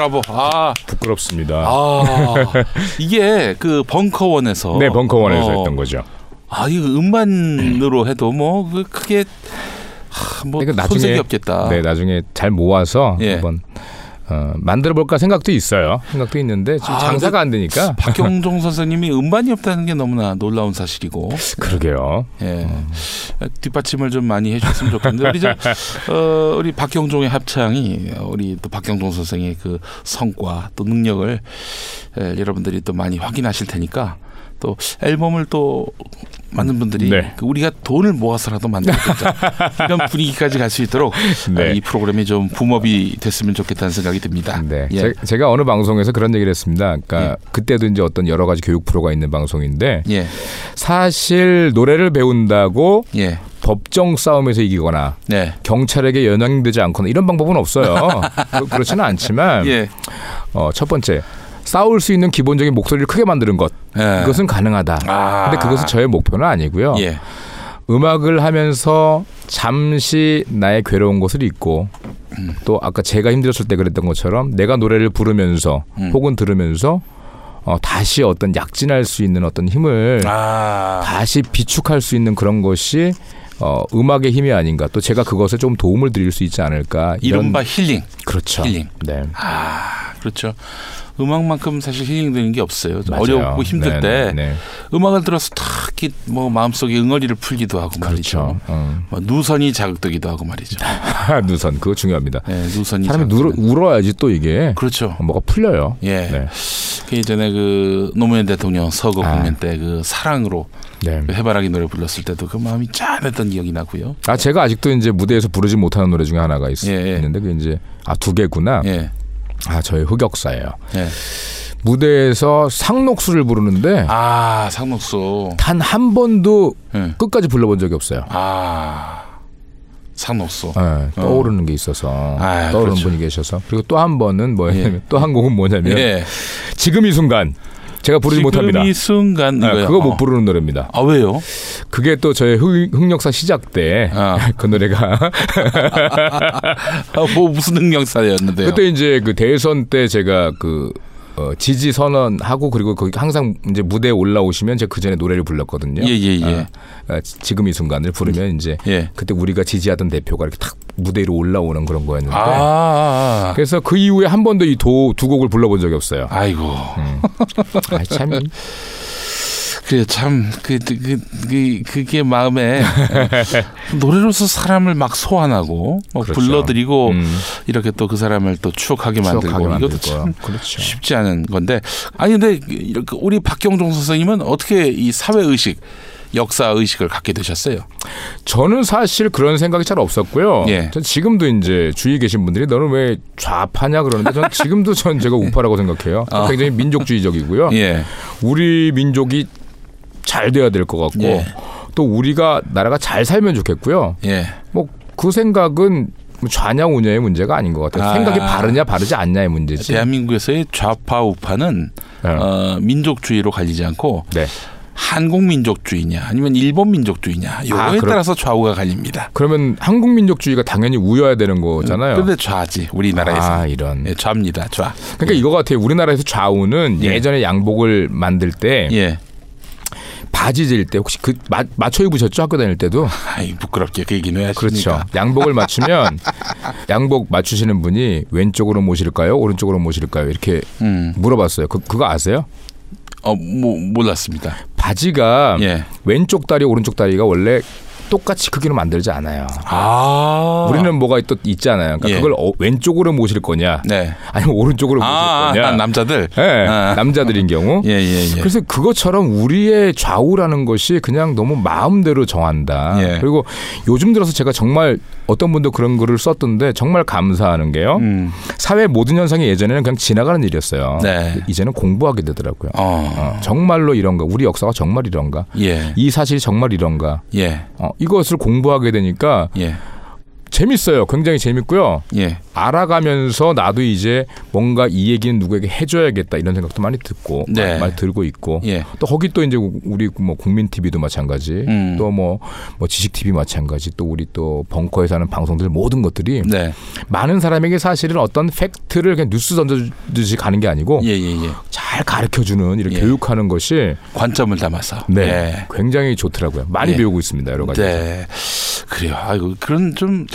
브라보. 아, 부끄럽습니다. 아 이게 그 벙커원에서 네, 벙커원에서 어, 했던 거죠. 아 이거 음반으로 해도 뭐그 크게 하, 뭐 그러니까 손색이 없겠다. 네, 나중에 잘 모아서 예. 한번 어, 만들어 볼까 생각도 있어요. 생각도 있는데 지금 아, 장사가 안 되니까. 박경종 선생님이 음반이 없다는 게 너무나 놀라운 사실이고 그러게요. 예. 뒷받침을 좀 많이 해주셨으면 좋겠는데 우리 저 어, 우리 박경종의 합창이 우리 또 박경종 선생의 그 성과 또 능력을 에, 여러분들이 또 많이 확인하실 테니까 또 앨범을 또 많은 분들이 네. 그 우리가 돈을 모아서라도 만들겠다 이런 분위기까지 갈 수 있도록 네. 어, 이 프로그램이 좀 붐업이 됐으면 좋겠다는 생각이 듭니다. 네. 예. 제, 가 어느 방송에서 그런 얘기를 했습니다. 그러니까 그때도 이제 어떤 여러 가지 교육 프로가 있는 방송인데 예, 사실 노래를 배운다고 예, 법정 싸움에서 이기거나 네, 경찰에게 연행되지 않거나 이런 방법은 없어요. 그- 그렇지는 않지만 예, 어, 첫 번째 싸울 수 있는 기본적인 목소리를 크게 만드는 것 예. 그것은 가능하다. 아. 근데 그것은 저의 목표는 아니고요. 예, 음악을 하면서 잠시 나의 괴로운 것을 잊고 음. 또 아까 제가 힘들었을 때 그랬던 것처럼 내가 노래를 부르면서 음. 혹은 들으면서 어, 다시 어떤 약진할 수 있는 어떤 힘을 아, 다시 비축할 수 있는 그런 것이 어, 음악의 힘이 아닌가 또 제가 그것에 좀 도움을 드릴 수 있지 않을까 이런 이른바 힐링. 그렇죠. 힐링. 네. 아, 그렇죠. 음악만큼 사실 힐링되는 게 없어요. 좀 맞아요. 어렵고 힘들 네, 때 네, 네. 음악을 들어서 딱히 뭐 마음속에 응어리를 풀기도 하고 말이죠. 그렇죠. 어. 뭐 누선이 자극되기도 하고 말이죠. 누선 그거 중요합니다. 네, 누선이 사람이. 울어, 울어야지 또 이게 그렇죠. 뭐가 풀려요. 예. 네. 그 예전에 그 노무현 대통령 서거 아. 국면 때 그 사랑으로 네. 그 해바라기 노래 불렀을 때도 그 마음이 짠했던 기억이 나고요. 아 제가 아직도 이제 무대에서 부르지 못하는 노래 중에 하나가 있, 예, 예. 있는데 그 이제 아 두 개구나. 예. 아 저의 흑역사예요. 예. 무대에서 상록수를 부르는데 아, 상록수. 단 한 번도 예. 끝까지 불러본 적이 없어요. 아. 상록수. 예, 떠오르는 게 있어서 아, 떠오르는 그렇죠. 분이 계셔서 그리고 또 한 번은 뭐냐면 예. 또한 곡은 뭐냐면 예. 지금 이 순간 제가 부르지 못합니다. 지금 이 순간 예, 이거요. 그거 못 어. 부르는 노래입니다. 아 왜요? 그게 또 저의 흑, 흑역사 시작 때 그 아. 노래가 아, 뭐 무슨 능력사였는데요? 그때 이제 그 대선 때 제가 그 어, 지지 선언하고 그리고 거기 항상 이제 무대에 올라오시면 제가 그 전에 노래를 불렀거든요. 예, 예, 예. 어, 어, 지금 이 순간을 부르면 이제 예. 그때 우리가 지지하던 대표가 이렇게 탁 무대 위로 올라오는 그런 거였는데 아, 아, 아. 그래서 그 이후에 한 번도 이 도 두 곡을 불러본 적이 없어요. 아이고. 아, 참 그래 참그 그, 그, 그게 마음에 노래로서 사람을 막 소환하고 뭐 그렇죠. 불러드리고 음, 이렇게 또 그 사람을 또 추억하게 만들고 추억하게 이것도 만들 참. 그렇죠. 쉽지 않은 건데 아니 근데 이렇게 우리 박경종 선생님은 어떻게 이 사회 의식 역사 의식을 갖게 되셨어요? 저는 사실 그런 생각이 잘 없었고요. 예. 전 지금도 이제 주위에 계신 분들이 너는 왜 좌파냐 그러는데 전 지금도 전 제가 우파라고 생각해요. 아. 굉장히 민족주의적이고요. 예. 우리 민족이 잘 돼야 될 것 같고 예. 또 우리가 나라가 잘 살면 좋겠고요. 예. 뭐그 생각은 뭐 좌냐 우냐의 문제가 아닌 것 같아요. 아. 생각이 바르냐 바르지 않냐의 문제지. 대한민국에서의 좌파 우파는 네. 어, 민족주의로 갈리지 않고 네. 한국 민족주의냐 아니면 일본 민족주의냐 요거에 아, 따라서 좌우가 갈립니다. 그러면 한국 민족주의가 당연히 우여야 되는 거잖아요. 그런데 좌지 우리나라에서 아, 이런. 예, 좌입니다. 좌. 그러니까 이거 같아요. 우리나라에서 좌우는 예. 예. 전에 양복을 만들 때 예. 바지 질 때 혹시 그 마, 맞춰 입으셨죠 학교 다닐 때도 아이 부끄럽게 그 얘기는 왜 그렇죠? 양복을 맞추면 양복 맞추시는 분이 왼쪽으로 모실까요 오른쪽으로 모실까요 이렇게 음. 물어봤어요 그, 그거 아세요 어, 뭐 몰랐습니다. 바지가 예. 왼쪽 다리 오른쪽 다리가 원래 똑같이 크기로 만들지 않아요 아. 우리는 뭐가 또 있잖아요 그러니까 예. 그걸 어, 왼쪽으로 모실 거냐 네. 아니면 오른쪽으로 모실 아, 거냐 아, 남자들. 예, 아. 남자들인 경우 예, 예, 예. 그래서 그것처럼 우리의 좌우라는 것이 그냥 너무 마음대로 정한다. 예. 그리고 요즘 들어서 제가 정말 어떤 분도 그런 글을 썼던데 정말 감사하는 게요. 음. 사회 모든 현상이 예전에는 그냥 지나가는 일이었어요. 네. 이제는 공부하게 되더라고요. 어. 어, 정말로 이런가? 우리 역사가 정말 이런가? 예. 이 사실이 정말 이런가? 예. 어, 이것을 공부하게 되니까 예. 재밌어요. 굉장히 재밌고요. 예. 알아가면서 나도 이제 뭔가 이 얘기는 누구에게 해줘야겠다 이런 생각도 많이 듣고 네. 많이, 들고 있고 예. 또 거기 또 이제 우리 뭐 국민 TV도 마찬가지 음. 또뭐 뭐 지식 TV 마찬가지 또 우리 또 벙커에서 하는 방송들 모든 것들이 네. 많은 사람에게 사실은 어떤 팩트를 그냥 뉴스 던져주듯이 가는 게 아니고 예, 예, 예. 잘 가르쳐주는 이렇게 예. 교육하는 것이 관점을 담아서. 네 예. 굉장히 좋더라고요. 많이 예. 배우고 있습니다 여러 가지. 네. 그래요. 아이고 그런 좀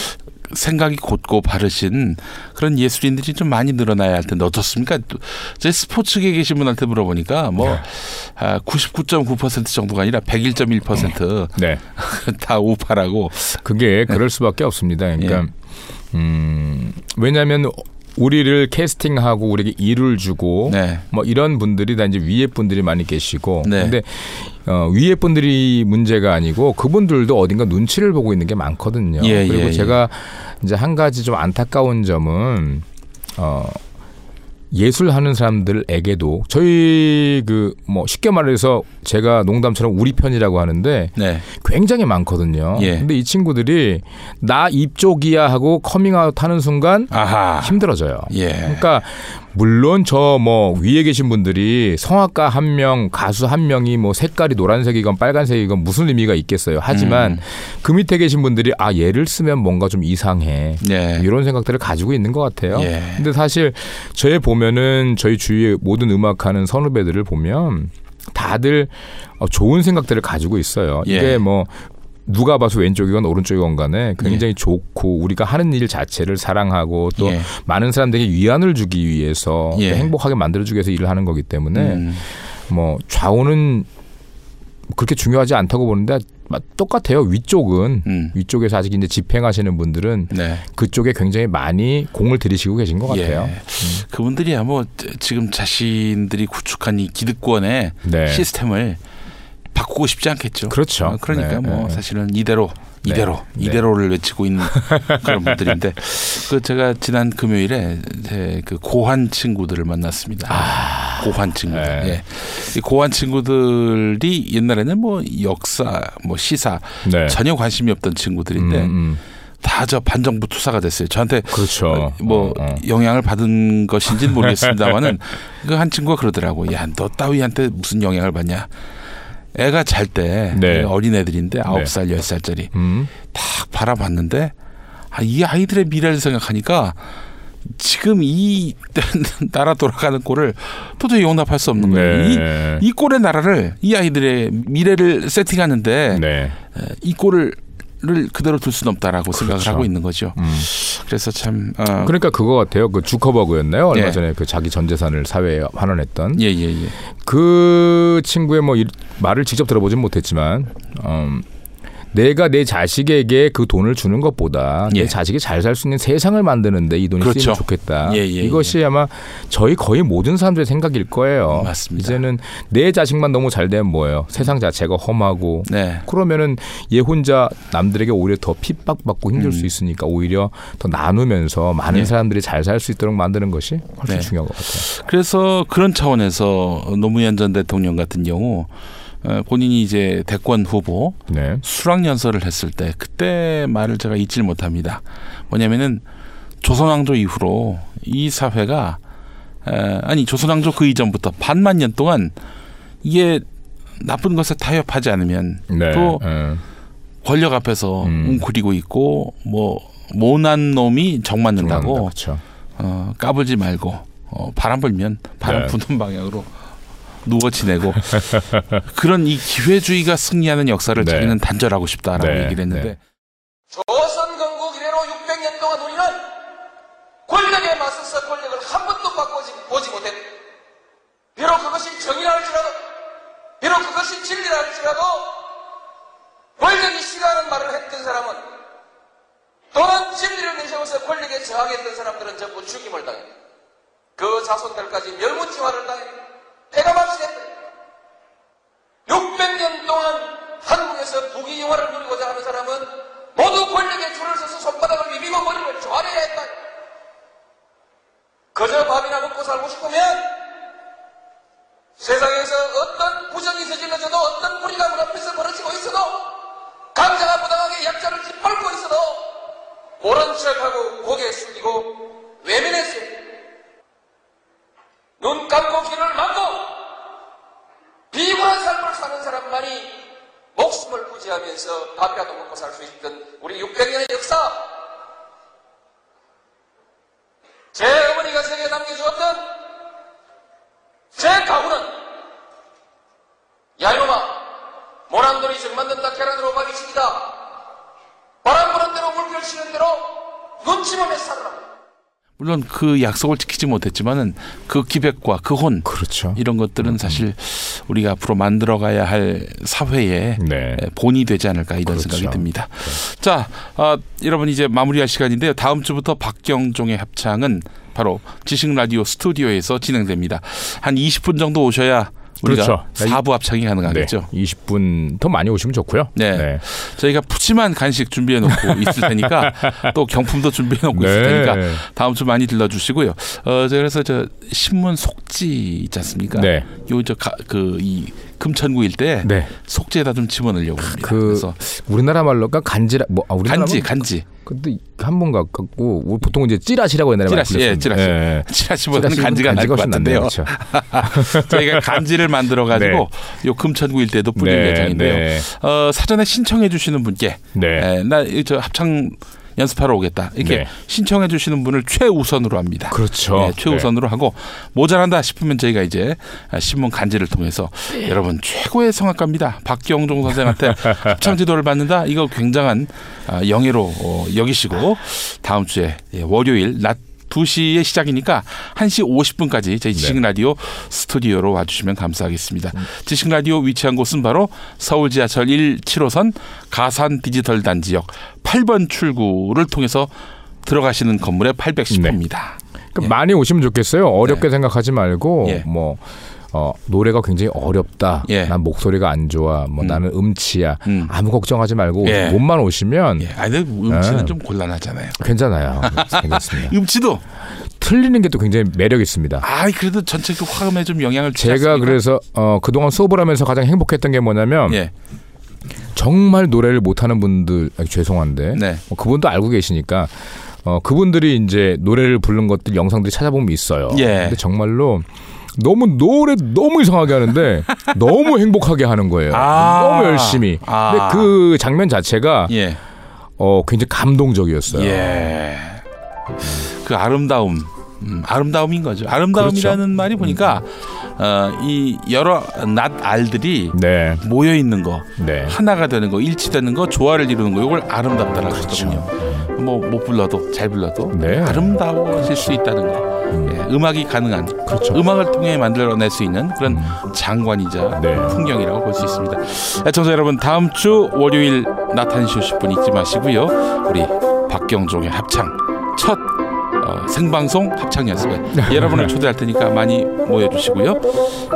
생각이 곧고 바르신 그런 예술인들이 좀 많이 늘어나야 할 텐데 어떻습니까? 또제 스포츠계에 계신 분한테 물어보니까 뭐 네. 아, 99.9% 정도가 아니라 101.1%다 네. 우파라고. 그게 그럴 수밖에 없습니다. 그러니까 예. 음, 왜냐하면 우리를 캐스팅하고 우리에게 일을 주고 네. 뭐 이런 분들이 다 이제 위에 분들이 많이 계시고 네. 근데 어, 위에 분들이 문제가 아니고 그분들도 어딘가 눈치를 보고 있는 게 많거든요. 예, 그리고 예, 예. 제가 이제 한 가지 좀 안타까운 점은 어 예술하는 사람들에게도 저희 그 뭐 쉽게 말해서 제가 농담처럼 우리 편이라고 하는데 네. 굉장히 많거든요. 예. 근데 이 친구들이 나 이쪽이야 하고 커밍아웃 하는 순간 아하. 힘들어져요. 예. 그러니까 물론 저 뭐 위에 계신 분들이 성악가 한 명, 가수 한 명이 뭐 색깔이 노란색이건 빨간색이건 무슨 의미가 있겠어요. 하지만 음. 그 밑에 계신 분들이 아 얘를 쓰면 뭔가 좀 이상해. 네. 이런 생각들을 가지고 있는 것 같아요. 예. 근데 사실 저희 보면은 저희 주위의 모든 음악하는 선후배들을 보면 다들 어, 좋은 생각들을 가지고 있어요. 예. 이게 뭐 누가 봐서 왼쪽이건 오른쪽이건 간에 굉장히 좋고 우리가 하는 일 자체를 사랑하고 또 예. 많은 사람들에게 위안을 주기 위해서 예. 행복하게 만들어주기 위해서 일을 하는 거기 때문에 음. 뭐 좌우는 그렇게 중요하지 않다고 보는데 똑같아요. 위쪽은 음. 위쪽에서 아직 이제 집행하시는 분들은 네. 그쪽에 굉장히 많이 공을 들이시고 계신 것 같아요. 예. 그분들이야 뭐 지금 자신들이 구축한 이 기득권의 네. 시스템을 바꾸고 싶지 않겠죠. 그렇죠. 어, 그러니까 네, 뭐 네. 사실은 이대로 네. 이대로 네. 이대로를 외치고 있는 그런 분들인데 그 제가 지난 금요일에 제 그 고환 친구들을 만났습니다. 고환 친구들. 아. 네. 예. 이 고환 친구들이 옛날에는 뭐 역사, 뭐 시사 네. 전혀 관심이 없던 친구들인데 음, 음. 다저 반정부 투사가 됐어요. 저한테 그렇죠. 뭐 어, 어. 영향을 받은 것인지는 모르겠습니다만은 그 한 친구가 그러더라고. 야, 너 따위한테 무슨 영향을 받냐? 애가 잘때 네. 어린 애들인데 아홉 살, 열 살짜리 음. 딱 바라봤는데 아, 이 아이들의 미래를 생각하니까 지금 이 나라 돌아가는 꼴을 도저히 용납할 수 없는 거예요. 네. 이, 이 꼴의 나라를 이 아이들의 미래를 세팅하는데 네. 이 꼴을 를 그대로 둘 수는 없다라고 생각을 그렇죠. 하고 있는 거죠. 음. 그래서 참 어, 그러니까 그거 같아요. 그 주커버그였나요? 얼마 예. 전에 그 자기 전 재산을 사회에 환원했던 예, 예, 예. 그 친구의 뭐 이- 말을 직접 들어보진 못했지만 음, 내가 내 자식에게 그 돈을 주는 것보다 예. 내 자식이 잘 살 수 있는 세상을 만드는데 이 돈이 그렇죠. 쓰이면 좋겠다. 예, 예, 이것이 아마 저희 거의 모든 사람들의 생각일 거예요. 맞습니다. 이제는 내 자식만 너무 잘 되면 뭐예요? 세상 자체가 험하고 네. 그러면은 얘 혼자 남들에게 오히려 더 핍박받고 힘들 음. 수 있으니까 오히려 더 나누면서 많은 네. 사람들이 잘 살 수 있도록 만드는 것이 훨씬 네. 중요한 것 같아요. 그래서 그런 차원에서 노무현 전 대통령 같은 경우 어, 본인이 이제 대권 후보 네. 수락 연설을 했을 때 그때 말을 제가 잊질 못합니다. 뭐냐면은 조선왕조 이후로 이 사회가 에, 아니 조선왕조 그 이전부터 반만 년 동안 이게 나쁜 것에 타협하지 않으면 네. 또 예. 권력 앞에서 음. 웅크리고 있고 뭐 모난 놈이 정 맞는다고. 어, 까불지 말고 어, 바람 불면 바람 네. 부는 방향으로 누워 지내고 그런 이 기회주의가 승리하는 역사를 네. 자기는 단절하고 싶다라고 네. 얘기를 했는데 네. 조선 건국 이래로 600년 동안 우리는 권력에 맞서서 권력을 한 번도 바꾸지 보지 못했다. 비록 그것이 정의라 할지라도, 비록 그것이 진리라 할지라도, 권력이 싫어하는 말을 했던 사람은, 또는 진리를 내세워서 권력에 저항했던 사람들은 전부 죽임을 당했다. 그 자손들까지 멸문지화를 당했다. 때려만 시대입니다. 600년 동안 한국에서 북위 영화를 누리고자 하는 사람은 모두 권력에 줄을 서서 손바닥을 비비고 머리를 조아려야 했다. 그저 밥이나 먹고 살고 싶으면 세상에서 어떤 부정이 저질러져도 어떤 불의가 눈앞에서 벌어지고 있어도 강자가 부당하게 약자를 짓밟고 있어도 모른 척하고 고개 숙이고 외면했어요. 물론 그 약속을 지키지 못했지만은 그 기백과 그 혼 그렇죠. 이런 것들은 사실 우리가 앞으로 만들어가야 할 사회의 네. 본이 되지 않을까 이런 그렇죠. 생각이 듭니다. 자, 아, 여러분 이제 마무리할 시간인데요. 다음 주부터 박경종의 합창은 바로 지식 라디오 스튜디오에서 진행됩니다. 한 20분 정도 오셔야 우리가 그렇죠. 사부 합창이 가능하겠죠. 네. 20분 더 많이 오시면 좋고요. 네. 저희가 푸짐한 간식 준비해 놓고 있을 테니까 또 경품도 준비해 놓고 있을 네. 테니까 다음 주 많이 들러 주시고요. 어, 저 그래서 저 신문 속지 있지 않습니까? 네. 요저그이 금천구 일대 네. 속지에다 좀 집어넣으려고 합니다. 그 그래서 우리나라 말로가 간지라 뭐 아, 우리나라 간지 간지 근데 한번 갖고 우리 보통 이제 찌라시라고 옛날에 찌라시, 예. 찌라시. 예, 예. 찌라시보다는 간지가 날것 훨씬 낫네요. 같은데요. 그렇죠. 저희가 간지를 만들어 가지고 요 금천구 일대도 뿌릴 네, 예정인데요. 네. 어, 사전에 신청해 주시는 분께 네. 에, 나저 합창 연습하러 오겠다 이렇게 네. 신청해 주시는 분을 최우선으로 합니다. 그렇죠. 예, 최우선으로 하고 모자란다 싶으면 저희가 이제 신문 간지를 통해서 여러분 최고의 성악가입니다. 박경종 선생한테 합창 지도를 받는다. 이거 굉장한 아, 영예로 어, 여기시고 다음 주에 예, 월요일 낮 2시에 시작이니까 1시 50분까지 저희 지식 라디오 스튜디오로 와주시면 감사하겠습니다. 지식 라디오 위치한 곳은 바로 서울 지하철 1, 7호선 가산 디지털 단지역 8번 출구를 통해서 들어가시는 건물의 810호입니다. 그러니까 많이 오시면 좋겠어요. 어렵게 네. 생각하지 말고 예. 뭐 어, 노래가 굉장히 어렵다. 예. 난 목소리가 안 좋아. 뭐 음. 나는 음치야. 음. 아무 걱정하지 말고 예. 몸만 오시면 예, 아니 음치는 예. 좀 곤란하잖아요. 괜찮아요. 괜찮습니다. 음치도 틀리는 게 또 굉장히 매력 있습니다. 아 그래도 전체적 화음에 좀 영향을 제가 않습니까? 그래서 어, 그동안 수업을 하면서 가장 행복했던 게 뭐냐면 예, 정말 노래를 못하는 분들 아, 죄송한데 네. 뭐 그분도 알고 계시니까 어, 그분들이 이제 노래를 부른 것들 영상들이 찾아보면 있어요. 예. 근데 정말로 너무 노래 너무 이상하게 하는데 너무 행복하게 하는 거예요. 아. 너무 열심히. 아. 근데 그 장면 자체가 예, 어, 굉장히 감동적이었어요. 예. 그 아름다움, 음, 아름다움인 거죠. 아름다움이라는 그렇죠. 말이 보니까 어, 이 여러 낫 알들이 네. 모여 있는 거, 네. 하나가 되는 거, 일치되는 거, 조화를 이루는 거, 이걸 아름답다라고 그렇죠. 하거든요. 뭐 못 불러도 잘 불러도 네. 아름다워질 수 있다는 거. 예, 음악이 가능한 그렇죠. 음악을 통해 만들어낼 수 있는 그런 장관이자 네. 풍경이라고 볼 수 있습니다. 애청자 여러분 다음 주 월요일 낮 1시 50분 잊지 마시고요. 우리 박경종의 합창 첫 어, 생방송 합창 연습에 여러분을 초대할 테니까 많이 모여주시고요.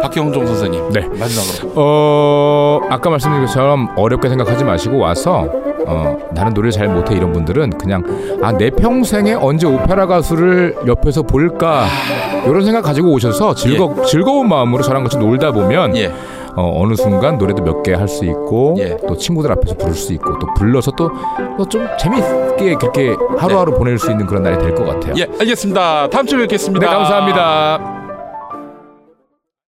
박경종 선생님 네. 마지막으로 어, 아까 말씀드린 것처럼 어렵게 생각하지 마시고 와서 어, 나는 노래를 잘 못해 이런 분들은 그냥 아, 내 평생에 언제 오페라 가수를 옆에서 볼까 이런 생각 가지고 오셔서 즐거, 즐거운 마음으로 저랑 같이 놀다 보면 예. 어, 어느 순간 노래도 몇 개 할 수 있고 예. 또 친구들 앞에서 부를 수 있고 또 불러서 또 좀 재밌게 그렇게 하루하루 보낼 수 있는 그런 날이 될 것 같아요. 예 알겠습니다. 다음 주에 뵙겠습니다. 네, 감사합니다.